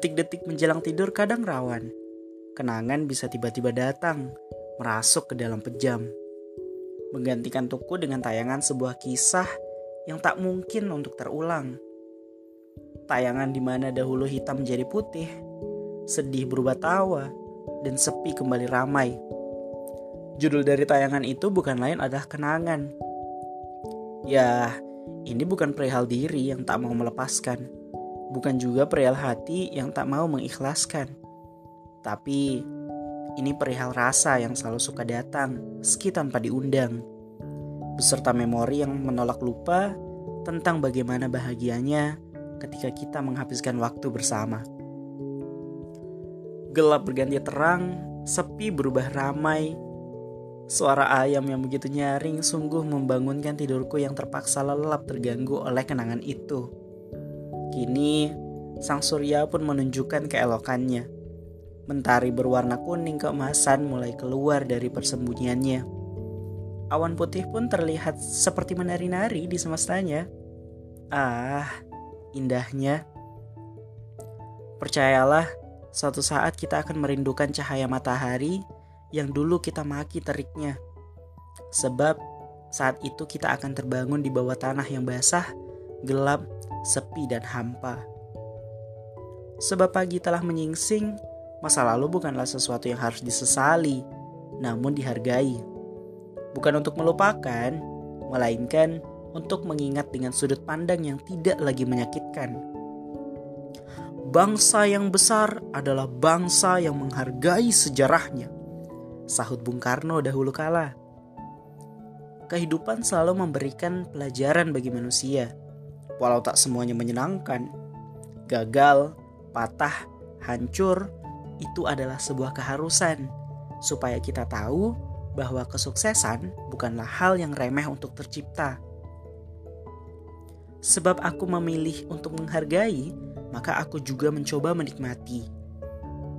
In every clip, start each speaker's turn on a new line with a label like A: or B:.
A: Detik-detik menjelang tidur kadang rawan. Kenangan bisa tiba-tiba datang, merasuk ke dalam pejam. Menggantikan tuku dengan tayangan sebuah kisah yang tak mungkin untuk terulang. Tayangan di mana dahulu hitam menjadi putih, sedih berubah tawa, dan sepi kembali ramai. Judul dari tayangan itu bukan lain adalah kenangan. Ya, ini bukan perihal diri yang tak mau melepaskan, bukan juga perihal hati yang tak mau mengikhlaskan. Tapi ini perihal rasa yang selalu suka datang, meski tanpa diundang. Beserta memori yang menolak lupa tentang bagaimana bahagianya ketika kita menghabiskan waktu bersama. Gelap berganti terang, sepi berubah ramai, Suara ayam yang begitu nyaring sungguh membangunkan tidurku yang terpaksa lelap terganggu oleh kenangan itu. Kini, sang surya pun menunjukkan keelokannya. Mentari berwarna kuning keemasan mulai keluar dari persembunyiannya. Awan putih pun terlihat seperti menari-nari di semestanya. Ah, indahnya. Percayalah, suatu saat kita akan merindukan cahaya matahari yang dulu kita maki teriknya. Sebab saat itu kita akan terbangun di bawah tanah yang basah, gelap, sepi, dan hampa. Sebab pagi telah menyingsing, masa lalu bukanlah sesuatu yang harus disesali, namun dihargai. Bukan untuk melupakan, melainkan untuk mengingat dengan sudut pandang yang tidak lagi menyakitkan. Bangsa yang besar adalah bangsa yang menghargai sejarahnya sahut Bung Karno dahulu kala. Kehidupan selalu memberikan pelajaran bagi manusia, walau tak semuanya menyenangkan. Gagal, patah, hancur, itu adalah sebuah keharusan supaya kita tahu bahwa kesuksesan bukanlah hal yang remeh untuk tercipta. Sebab aku memilih untuk menghargai, maka aku juga mencoba menikmati.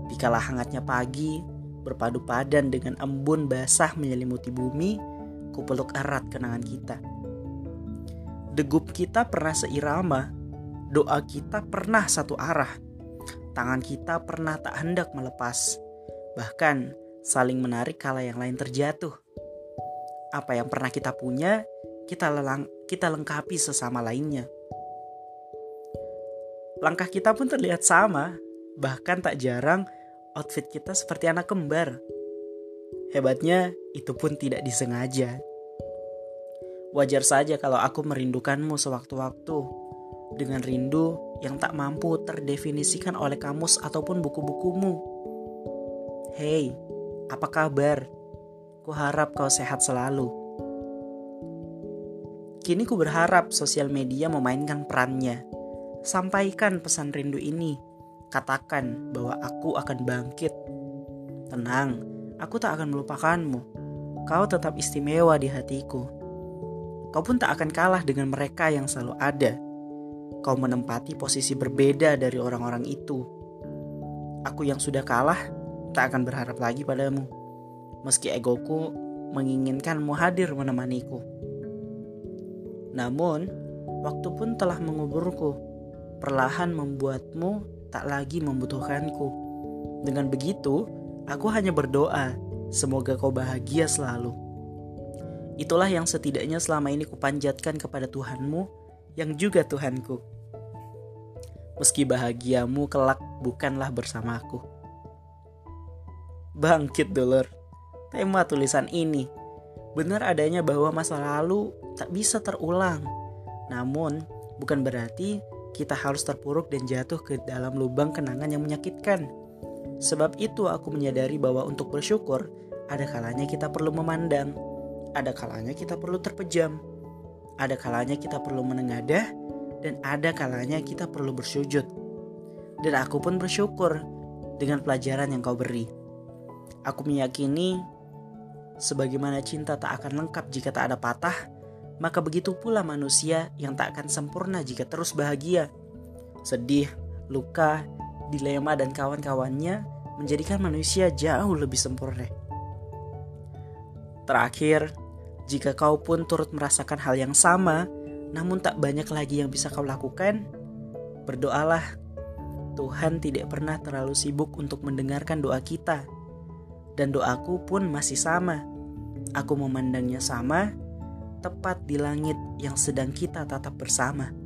A: Dikala hangatnya pagi, berpadu padan dengan embun basah menyelimuti bumi, kupeluk erat kenangan kita. Degup kita pernah seirama, doa kita pernah satu arah, tangan kita pernah tak hendak melepas, bahkan saling menarik kala yang lain terjatuh. Apa yang pernah kita punya, kita lelang, kita lengkapi sesama lainnya. Langkah kita pun terlihat sama, bahkan tak jarang outfit kita seperti anak kembar. Hebatnya, itu pun tidak disengaja. Wajar saja kalau aku merindukanmu sewaktu-waktu dengan rindu yang tak mampu terdefinisikan oleh kamus ataupun buku-bukumu. Hei, apa kabar? Ku harap kau sehat selalu. Kini ku berharap sosial media memainkan perannya. Sampaikan pesan rindu ini Katakan bahwa aku akan bangkit. Tenang, aku tak akan melupakanmu. Kau tetap istimewa di hatiku. Kau pun tak akan kalah dengan mereka yang selalu ada. Kau menempati posisi berbeda dari orang-orang itu. Aku yang sudah kalah tak akan berharap lagi padamu. Meski egoku menginginkanmu hadir menemaniku. Namun, waktu pun telah menguburku, perlahan membuatmu tak lagi membutuhkanku. Dengan begitu, aku hanya berdoa, semoga kau bahagia selalu. Itulah yang setidaknya selama ini kupanjatkan kepada Tuhanmu, yang juga Tuhanku. Meski bahagiamu kelak bukanlah bersamaku. Bangkit dulur, tema tulisan ini benar adanya bahwa masa lalu tak bisa terulang. Namun, bukan berarti kita harus terpuruk dan jatuh ke dalam lubang kenangan yang menyakitkan. Sebab itu aku menyadari bahwa untuk bersyukur, ada kalanya kita perlu memandang, ada kalanya kita perlu terpejam, ada kalanya kita perlu menengadah, dan ada kalanya kita perlu bersujud. Dan aku pun bersyukur dengan pelajaran yang kau beri. Aku meyakini, sebagaimana cinta tak akan lengkap jika tak ada patah, maka begitu pula manusia yang tak akan sempurna jika terus bahagia. Sedih, luka, dilema, dan kawan-kawannya menjadikan manusia jauh lebih sempurna. Terakhir, jika kau pun turut merasakan hal yang sama, namun tak banyak lagi yang bisa kau lakukan, berdoalah. Tuhan tidak pernah terlalu sibuk untuk mendengarkan doa kita. Dan doaku pun masih sama. Aku memandangnya sama, tepat di langit yang sedang kita tatap bersama.